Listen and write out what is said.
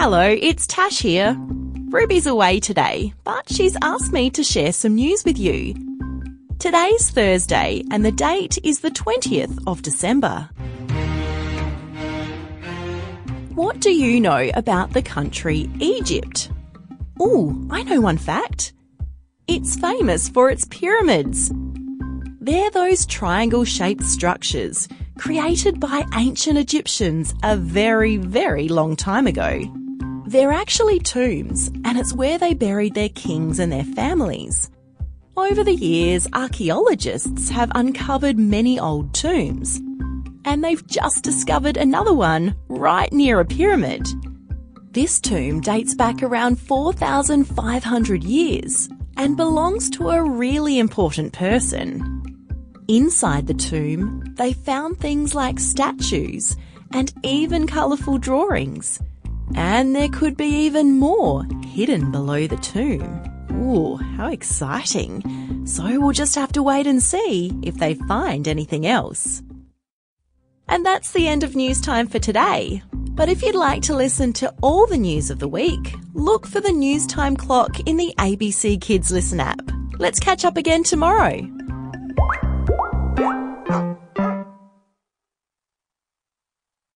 Hello, it's Tash here. Ruby's away today, but she's asked me to share some news with you. Today's Thursday, and the date is the 20th of December. What do you know about the country Egypt? Ooh, I know one fact. It's famous for its pyramids. They're those triangle shaped structures created by ancient Egyptians a very, very long time ago. They're actually tombs, and it's where they buried their kings and their families. Over the years, archaeologists have uncovered many old tombs, and they've just discovered another one right near a pyramid. This tomb dates back around 4,500 years and belongs to a really important person. Inside the tomb, they found things like statues and even colourful drawings. And there could be even more hidden below the tomb. Ooh, how exciting. So we'll just have to wait and see if they find anything else. And that's the end of news time for today. But if you'd like to listen to all the news of the week, look for the news time clock in the ABC Kids Listen app. Let's catch up again tomorrow.